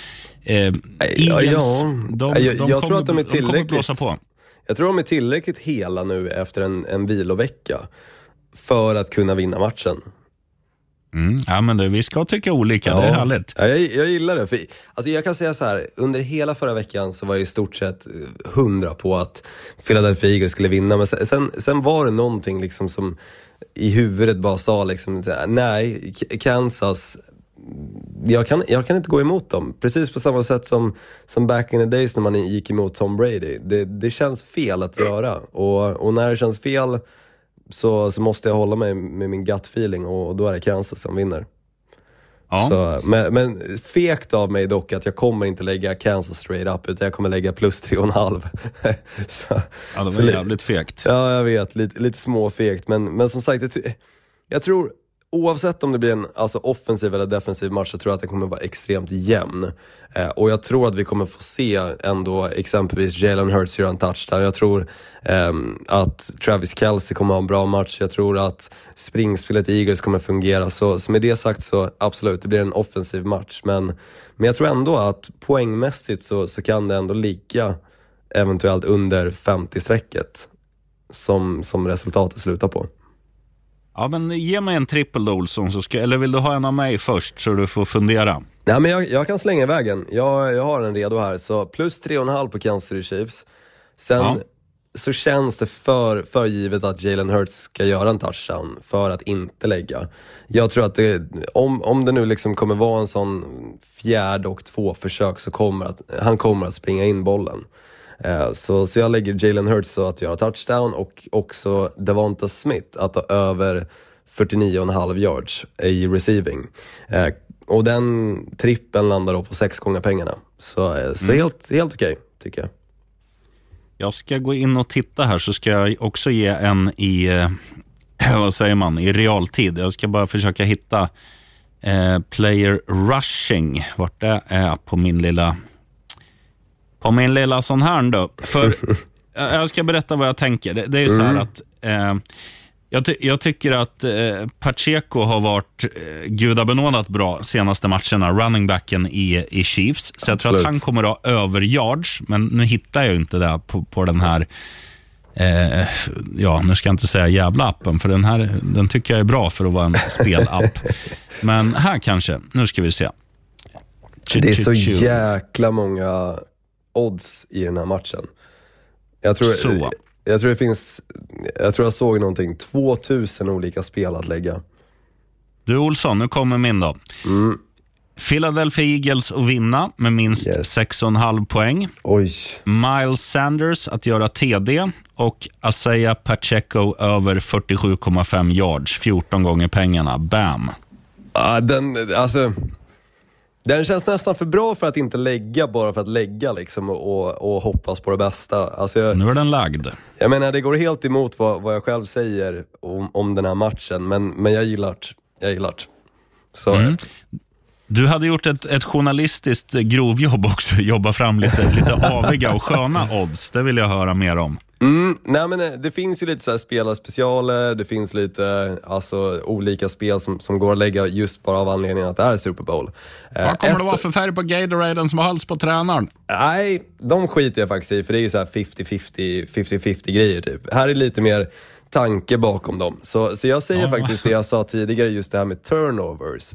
eh, Eagles, ja, de, jag, de, jag kommer, tror att de är tillräckligt, de blåsa på. Jag tror de är tillräckligt hela nu efter en, en vilovecka för att kunna vinna matchen. Mm, ja, men det, vi ska tycka olika, ja. det är härligt. Ja, jag, jag gillar det. För, alltså jag kan säga så här, under hela förra veckan så var jag i stort sett eh, hundra på att Philadelphia Eagles skulle vinna. Men sen, sen var det någonting liksom som i huvudet bara sa liksom, nej, Kansas, jag kan, jag kan inte gå emot dem. Precis på samma sätt som, som back in the days när man gick emot Tom Brady. Det, det känns fel att göra. Och, och när det känns fel så, så måste jag hålla mig med min gut feeling och då är det Kansas som vinner. Ja. Så, men, men fegt av mig dock att jag kommer inte lägga Kansas straight up utan jag kommer lägga plus 3,5. <laughs> så, ja, det var jävligt fegt. Ja, jag vet. Lite, lite småfegt. Men, men som sagt, jag, jag tror oavsett om det blir en alltså, offensiv eller defensiv match så tror jag att den kommer vara extremt jämn. Eh, och jag tror att vi kommer få se ändå exempelvis Jalen Hurts göra en touchdown. Jag tror eh, att Travis Kelce kommer ha en bra match. Jag tror att springspelet i Eagles kommer fungera. Så, så med det sagt så absolut, det blir en offensiv match. Men, men jag tror ändå att poängmässigt så, så kan det ändå ligga eventuellt under 50-strecket som, som resultatet slutar på. Ja, men ge mig en trippel Olsson, så ska, eller vill du ha en av mig först så du får fundera? Nej, men jag, jag kan slänga iväg en. Jag, jag har den redo här. Så plus 3,5 på Kansas City Chiefs. Sen ja. så känns det för, för givet att Jalen Hurts ska göra en touchdown för att inte lägga. Jag tror att det, om, om det nu liksom kommer vara en sån fjärde och två försök så kommer att, han kommer att springa in bollen. Eh, så, så jag lägger Jalen Hurts att göra touchdown och också Devonta Smith att ha över 49,5 yards i receiving. Eh, och den trippen landar då på sex gånger pengarna. Så, eh, så helt, helt okej, tycker jag. Jag ska gå in och titta här så ska jag också ge en i, <clears throat> vad säger man, i realtid. Jag ska bara försöka hitta eh, player rushing, vart det är på min lilla, på min lilla sån här då. För <laughs> jag ska berätta vad jag tänker. Det, det är så här att eh, jag, ty jag, tycker att eh, Pacheco har varit eh, gudabenådat bra senaste matcherna, running backen i, i Chiefs. Så jag tror att han kommer att ha över yards, men nu hittar jag inte det på, på den här Eh, ja, nu ska jag inte säga jävla appen, för den här den tycker jag är bra för att vara en <laughs> spelapp. Men här kanske, nu ska vi se. Det är så jäkla många odds i den här matchen. Jag tror, Så. jag tror det finns, jag tror jag såg någonting, 2000 olika spel att lägga. Du Olsson, nu kommer min då. Philadelphia Eagles att vinna med minst Yes. 6,5 poäng. Oj. Miles Sanders att göra TD och Asaya Pacheco över 47,5 yards, 14 gånger pengarna. Bam! Ah, den, alltså, den känns nästan för bra för att inte lägga bara för att lägga liksom, och, och hoppas på det bästa. Alltså, jag, Nu är den lagd. jag menar, det går helt emot vad, vad jag själv säger om, om den här matchen, men, men jag gillar det. Jag gillar det. Så, Mm. Du hade gjort ett, ett journalistiskt grovjobb också, jobba fram lite, lite aviga och sköna odds. Det vill jag höra mer om. Mm, nej men eh, det finns ju lite så här spelarspecialer, det finns lite alltså, olika spel som, som går att lägga just bara av anledningen att det är Super Bowl. Eh, Vad kommer ett- det vara för färg på Gatoraden som hölls på tränaren? Nej, de skiter jag faktiskt i för det är ju så här 50-50, 50-50 grejer typ. Här är lite mer tanke bakom dem. Så, så jag säger Ja. faktiskt det jag sa tidigare, just det här med turnovers.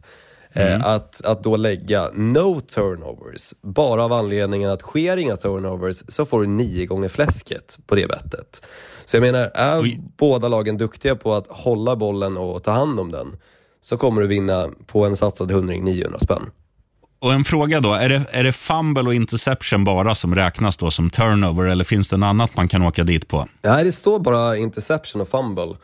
Eh, att, att då lägga no turnovers, bara av anledningen att sker inga turnovers så får du nio gånger fläsket på det bettet. Så jag menar, är Oj. båda lagen duktiga på att hålla bollen och ta hand om den så kommer du vinna på en satsad hundring 900 spänn. Och en fråga då, är det, är det fumble och interception bara som räknas då som turnover eller finns det något annat man kan åka dit på? Nej, det står bara interception och fumble.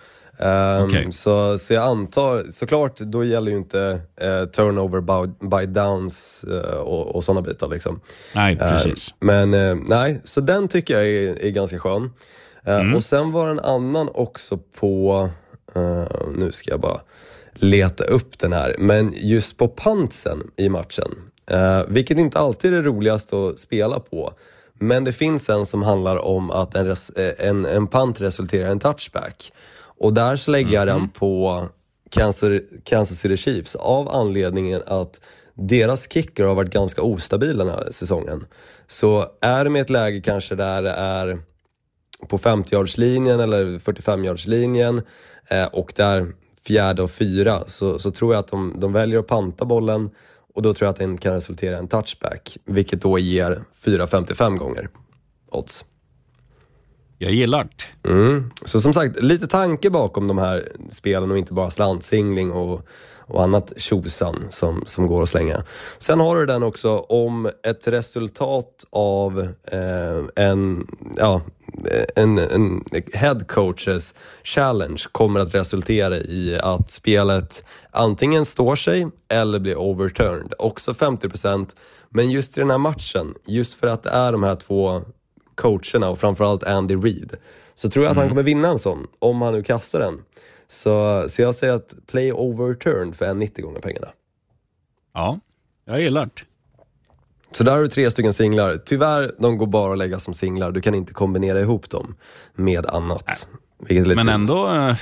Ehm, Okej. så, så jag antar, såklart, då gäller ju inte eh, turnover by, by downs eh, och, och sådana bitar liksom. Nej, Eh, precis. men eh, nej, så den tycker jag är, är ganska skön. Mm. Och sen var en annan också på, nu ska jag bara leta upp den här, men just på pantsen i matchen. Vilket inte alltid är det roligaste att spela på. Men det finns en som handlar om att en, res, en, en pant resulterar i en touchback. Och där så lägger jag den på Kansas, Kansas City Chiefs av anledningen att deras kicker har varit ganska ostabila den här säsongen. Så är de i ett läge kanske där det är på 50-yardslinjen eller 45-yardslinjen eh, och där fjärde och fyra så, så tror jag att de, de väljer att panta bollen och då tror jag att den kan resultera i en touchback, vilket då ger 4,55 gånger odds. Jag gillar det. Mm. Så som sagt, lite tanke bakom de här spelen och inte bara slantsingling och, och annat tjosan som, som går att slänga. Sen har du den också om ett resultat av eh, en, ja, en, en head coaches challenge kommer att resultera i att spelet antingen står sig eller blir overturned. Också 50%. Men just i den här matchen, just för att det är de här två coacherna och framförallt Andy Reid. Så tror jag att han kommer vinna en sån, om han nu kastar den. Så, så jag säger att play overturned för en 90 gånger pengarna. Ja, jag gillar det. Så där har du tre stycken singlar. Tyvärr, de går bara att lägga som singlar. Du kan inte kombinera ihop dem med annat. Lite Men ändå, eh,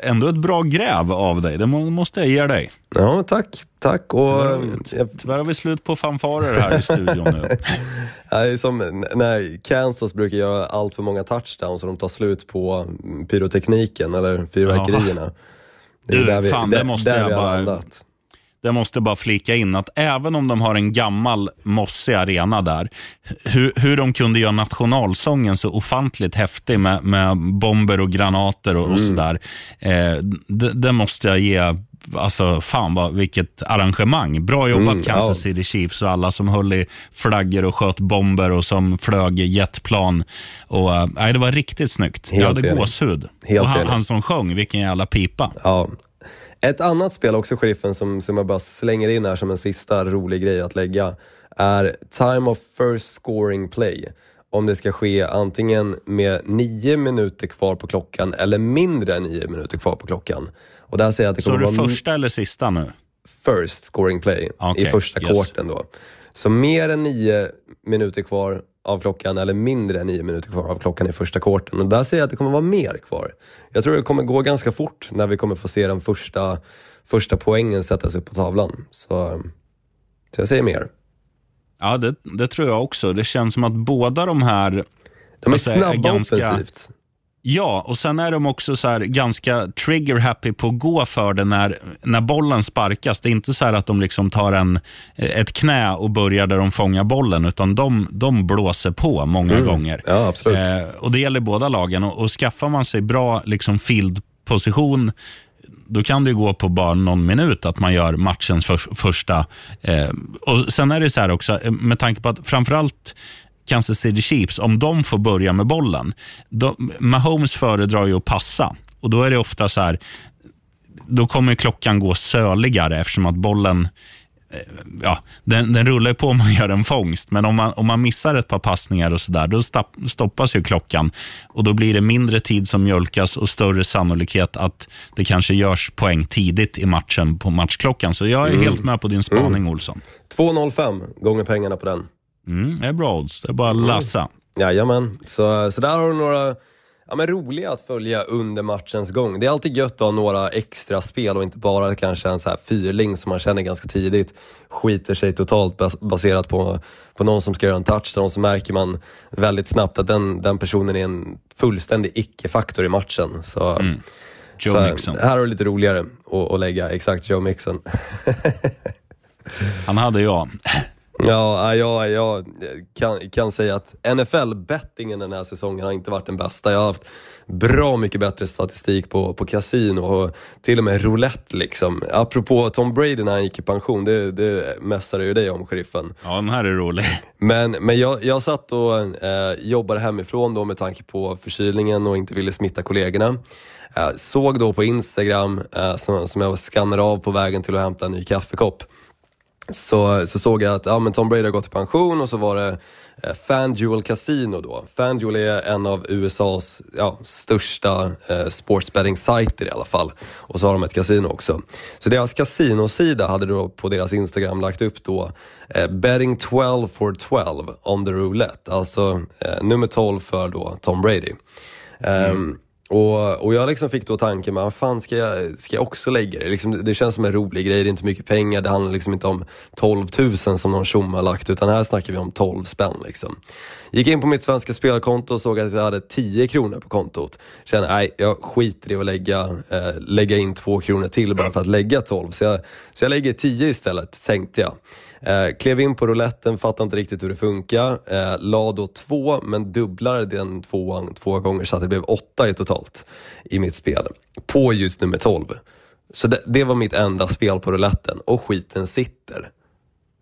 ändå ett bra gräv av dig. Det må, måste jag ge dig. Ja, tack. Tack. Och, jag, Tyvärr har vi slut på fanfarer här i studion nu. <laughs> som n- när Kansas brukar göra allt för många touchdowns och de tar slut på pyrotekniken eller fyrverkerierna. Det är Du, där vi, fan, det där, måste där jag vi bara- landat. Det måste bara flika in att även om de har en gammal mossig arena där, hur, hur de kunde göra nationalsången så ofantligt häftig med, med bomber och granater och, och sådär. Eh, det, det måste jag ge, alltså fan vad, vilket arrangemang. Bra jobbat Mm, Kansas ja. City Chiefs och alla som höll i flaggor och sköt bomber och som flög jetplan. Och, eh, nej, det var riktigt snyggt. jag Helt hade enig. gåshud. Helt och han, han som sjöng, vilken jävla pipa. Ja, Ett annat spel också, Sheriffen, som, som jag bara slänger in här som en sista rolig grej att lägga, är Time of First Scoring Play. Om det ska ske antingen med nio minuter kvar på klockan eller mindre än nio minuter kvar på klockan. Och där säger att det Så kommer är det första eller sista nu? first scoring play Okej, i första yes. då. Så mer än nio minuter kvar av klockan eller mindre än nio minuter kvar av klockan i första kvarten. Och där säger jag att det kommer vara mer kvar. Jag tror det kommer gå ganska fort när vi kommer få se den första, första poängen sättas upp på tavlan. Så, så jag säger mer. Ja, det, det tror jag också. Det känns som att båda de här... De är snabba ganska- offensivt. Ja, och sen är de också så här ganska trigger-happy på att gå för det när, när bollen sparkas. Det är inte så här att de liksom tar en, ett knä och börjar där de fångar bollen, utan de, de blåser på många gånger. Mm. Ja, absolut. Eh, och Det gäller båda lagen. Och, och Skaffar man sig bra liksom, field-position då kan det gå på bara någon minut att man gör matchens för, första. Eh, och Sen är det så här också, eh, med tanke på att framförallt Kansas City Chiefs, om de får börja med bollen, de, Mahomes föredrar ju att passa. Och Då är det ofta så här, då kommer klockan gå söligare eftersom att bollen ja, den, den rullar på om man gör en fångst, men om man, om man missar ett par passningar och så där, då stapp, stoppas ju klockan. Och Då blir det mindre tid som mjölkas och större sannolikhet att det kanske görs poäng tidigt i matchen på matchklockan. Så jag är helt med på din spaning, Olsson. 2,05 gånger pengarna på den. Mm, det är bra odds. Det är bara att läsa. Jajamän, så, så där har du några ja, men roliga att följa under matchens gång. Det är alltid gött att ha några extra spel och inte bara kanske en så här fyrling som man känner ganska tidigt skiter sig totalt bas baserat på, på någon som ska göra en touchdown så märker man väldigt snabbt att den, den personen är en fullständig icke-faktor i matchen. Så, Mm. Joe så Mixon. här har du lite roligare att, att lägga, exakt Joe Mixon. <laughs> Han hade jag. Ja, jag, jag kan, kan säga att NFL-bettingen den här säsongen har inte varit den bästa. Jag har haft bra mycket bättre statistik på, på kasino och till och med roulette. Liksom. Apropå Tom Brady när han gick i pension, det, det mässade ju dig om, sheriffen. Ja, den här är rolig. Men, men jag, jag satt och eh, jobbade hemifrån då med tanke på förkylningen och inte ville smitta kollegorna. Eh, såg då på Instagram, eh, som, som jag skannade av på vägen till att hämta en ny kaffekopp så, så såg jag att ja, men Tom Brady har gått i pension och så var det eh, FanDuel Casino då. FanDuel är en av USAs ja, största eh, sportsbetting-sajter i alla fall. Och så har de ett kasino också. Så deras kasinosida hade då på deras Instagram lagt upp då eh, betting 12 for 12 on the roulette. Alltså eh, nummer 12 för då Tom Brady. Ehm, och, och jag liksom fick då tanken, men vad fan ska jag, ska jag också lägga det? Liksom, det känns som en rolig grej, det är inte mycket pengar, det handlar liksom inte om 12 000 som någon tjomme har lagt, utan här snackar vi om 12 spänn. Liksom. Gick in på mitt svenska spelkonto och såg att jag hade 10 kronor på kontot. Kände, nej, jag skiter i att lägga, eh, lägga in 2 kronor till bara för att lägga 12. Så jag, så jag lägger 10 istället, tänkte jag. Eh, klev in på rouletten, fattade inte riktigt hur det funkar. Eh, la då två, men dubblade den tvåan två gånger så att det blev åtta i totalt i mitt spel. På just nummer 12. Så det, det var mitt enda spel på rouletten och skiten sitter.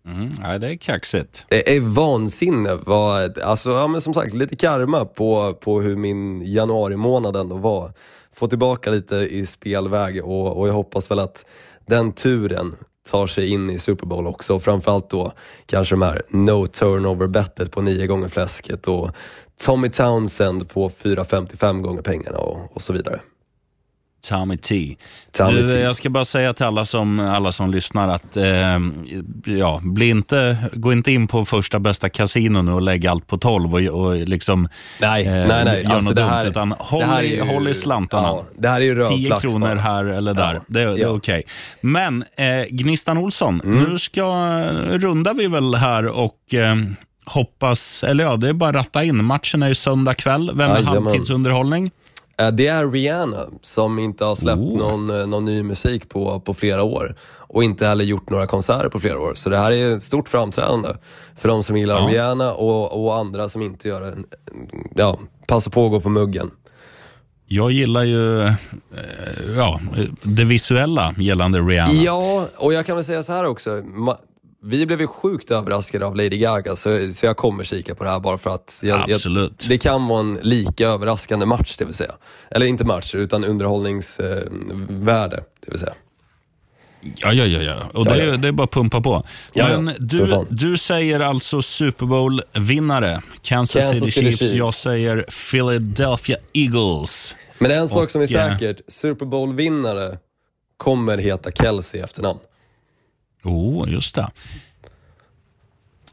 Mm, nej, det är kaxigt. Det är vansinne. Vad, alltså, ja, men som sagt, lite karma på, på hur min januari månad ändå var. Få tillbaka lite i spelväg och, och jag hoppas väl att den turen tar sig in i Super Bowl också. Och framförallt då kanske de här no turnover bettet på nio gånger fläsket och Tommy Townsend på 4,55 gånger pengarna och, och så vidare. Tommy T. Tommy du, T. Jag ska bara säga till alla som, alla som lyssnar att eh, ja, bli inte, gå inte in på första bästa kasino nu och lägg allt på 12 och, och liksom Nej, eh, nej, nej. gör Alltså, något dumt. här- utan håll, här ju- håll i slantarna. Ja, det här är ju röd 10 flax kronor bara. här eller där. Ja, Det, det är ja. okej. Men eh, Gnistan Olsson, Mm. nu ska, rundar vi väl här och eh, hoppas, eller ja, det är bara att ratta in. Matchen är ju söndag kväll. Vem är Jajamän. halvtidsunderhållning? Eh, Det är Rihanna som inte har släppt Oh. någon, eh, någon ny musik på, på flera år. Och inte heller gjort några konserter på flera år. Så det här är ett stort framträdande för de som gillar Ja. Rihanna och, och andra som inte gör det. Ja, passa på att gå på muggen. Jag gillar ju eh, ja, det visuella gällande Rihanna. Ja, och jag kan väl säga så här också. Vi blev ju sjukt överraskade av Lady Gaga, så, så jag kommer kika på det här bara för att jag, jag, det kan vara en lika överraskande match, det vill säga. Eller inte match, utan underhållningsvärde, eh, det vill säga. Ja, ja, ja. ja. Och det, Ja, ja. är, det är bara att pumpa på. Ja, ja. Men du, du säger alltså Super Bowl-vinnare, Kansas, Kansas City, Chiefs. Chiefs. Jag säger Philadelphia Eagles. Men en sak som är säkert, Super Bowl-vinnare kommer heta Kelsey efternamn. Oh, just det.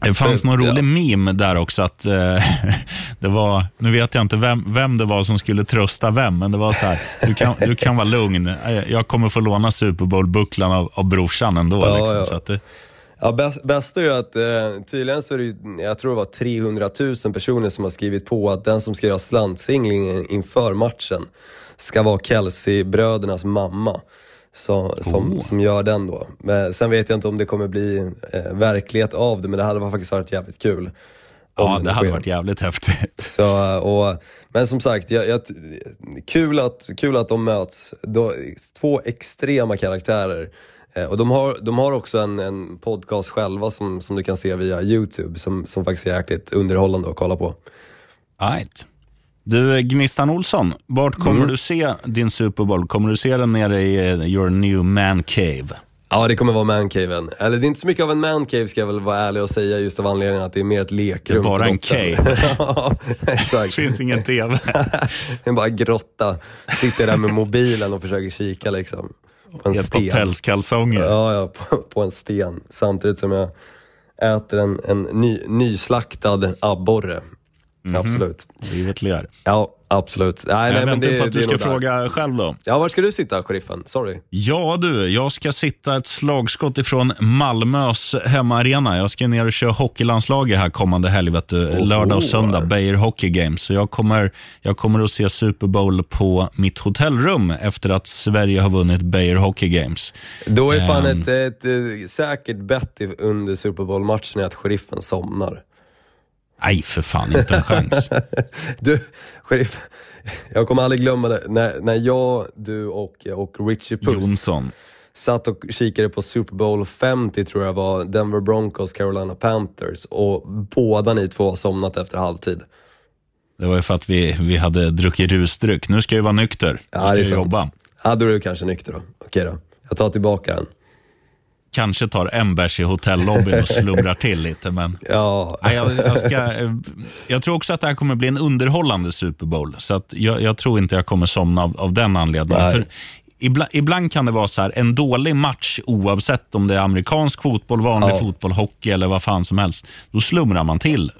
Det fanns Det- någon ja. rolig meme där också. att eh, <laughs> det var, Nu vet jag inte vem, vem det var som skulle trösta vem, men det var så här. Du kan, du kan vara lugn. Eh, Jag kommer få låna Super Bowl-bucklan av, av brorsan ändå. Ja, liksom, ja. Så att det, Ja, bäst, bäst är ju att eh, tydligen så är det ju, jag tror det var 300 000 personer som har skrivit på att den som ska göra slantsinglingen inför matchen ska vara Kelsey-brödernas mamma. Så, som, Oh. som gör den då. Men sen vet jag inte om det kommer bli eh, verklighet av det, men det hade faktiskt varit jävligt kul. ja, det hade sker. varit jävligt häftigt. <laughs> Så, och, men som sagt, jag, jag, kul, att, kul att de möts. Då, två extrema karaktärer. Eh, och de har, de har också en, en podcast själva som, som du kan se via YouTube som, som faktiskt är jäkligt underhållande att kolla på. Right. Du, Gnistan Olsson, vart kommer Mm. du se din Super Bowl? Kommer du se den nere i eh, your new man cave? Ja, det kommer vara mancaven. Eller det är inte så mycket av en mancave ska jag väl vara ärlig och säga just av anledningen att det är mer ett lekrum. Det är bara en dottern. <laughs> ja, Det exakt. finns ingen tv. <laughs> Det är bara en grotta. Sitter där med mobilen och försöker kika liksom. På en par sten. pälskalsonger. Ja, ja på, på en sten. Samtidigt som jag äter en, en ny, nyslaktad abborre. Mhm. Absolut. Livet ler. Ja, absolut. Nej, nej, Jag men väntar det, på att du ska nog där. fråga själv då. Ja, var ska du sitta, sheriffen? Sorry. Ja du, jag ska sitta ett slagskott ifrån Malmös hemmaarena. Jag ska ner och köra hockeylandslaget här kommande helg, vet du. lördag och söndag, Beijer Hockey Games. Så jag kommer, jag kommer att se Super Bowl på mitt hotellrum efter att Sverige har vunnit Beijer Hockey Games. Då är fan Ehm. ett, ett, eh, säkert bett under Super Bowl-matchen att sheriffen somnar. Nej, för fan, inte en chans. <laughs> Du, sheriff, jag kommer aldrig glömma det. När, när jag, du och, och Richie Puss Jonsson. satt och kikade på Super Bowl 50 tror jag var, Denver Broncos, Carolina Panthers och båda ni två har somnat efter halvtid. Det var ju för att vi, vi hade druckit rusdryck. Nu ska jag vara nykter. Nu Ja, ska är jag sant. jobba. Ja, då är du kanske nykter då. Okej då, jag tar tillbaka den. Kanske tar en bärs i hotellobbyn och slumrar till lite, men... <laughs> Ja, jag, jag, ska, eh, jag tror också att det här kommer bli en underhållande Super Bowl. Så att jag, jag tror inte jag kommer somna av, av den anledningen. För ibland, ibland kan det vara så här, en dålig match oavsett om det är amerikansk fotboll, vanlig Ja. fotboll, hockey eller vad fan som helst. Då slumrar man till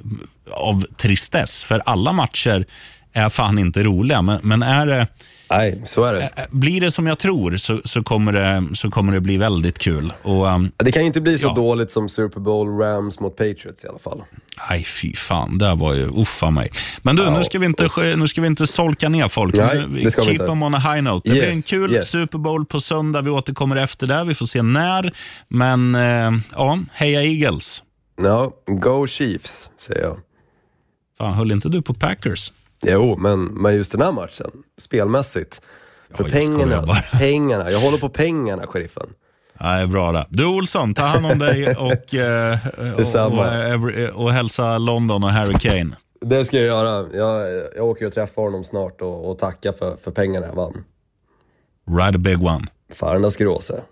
av tristess. För alla matcher är fan inte roliga. Men, men är det, nej, så är det. eh, blir det som jag tror så, så, kommer det, så kommer det bli väldigt kul. Och, um, Det kan inte bli så Ja. dåligt som Super Bowl Rams mot Patriots i alla fall. Nej, fy fan. Det var ju uffa mig. Men du, nu, ska vi inte, nu ska vi inte solka ner folk. Nej, Nu- det ska vi keep inte. them on a high note. Det blir en Yes, kul yes. Super Bowl på söndag. Vi återkommer efter det. Vi får se när. Men eh, ja, heja Eagles. Ja, go Chiefs, säger jag. Fan, höll inte du på Packers? Jo, men, men just den här matchen, spelmässigt. För Ja, jag pengarna, bara. <laughs> pengarna. Jag håller på pengarna, sheriffen. Nej, bra det. Du Olsson, ta hand om dig <laughs> och, eh, och, och, every- och hälsa London och Harry Kane. Det ska jag göra. Jag, jag åker och träffar honom snart och, och tackar för, för pengarna jag vann. Ride a big one. Farna Skråse.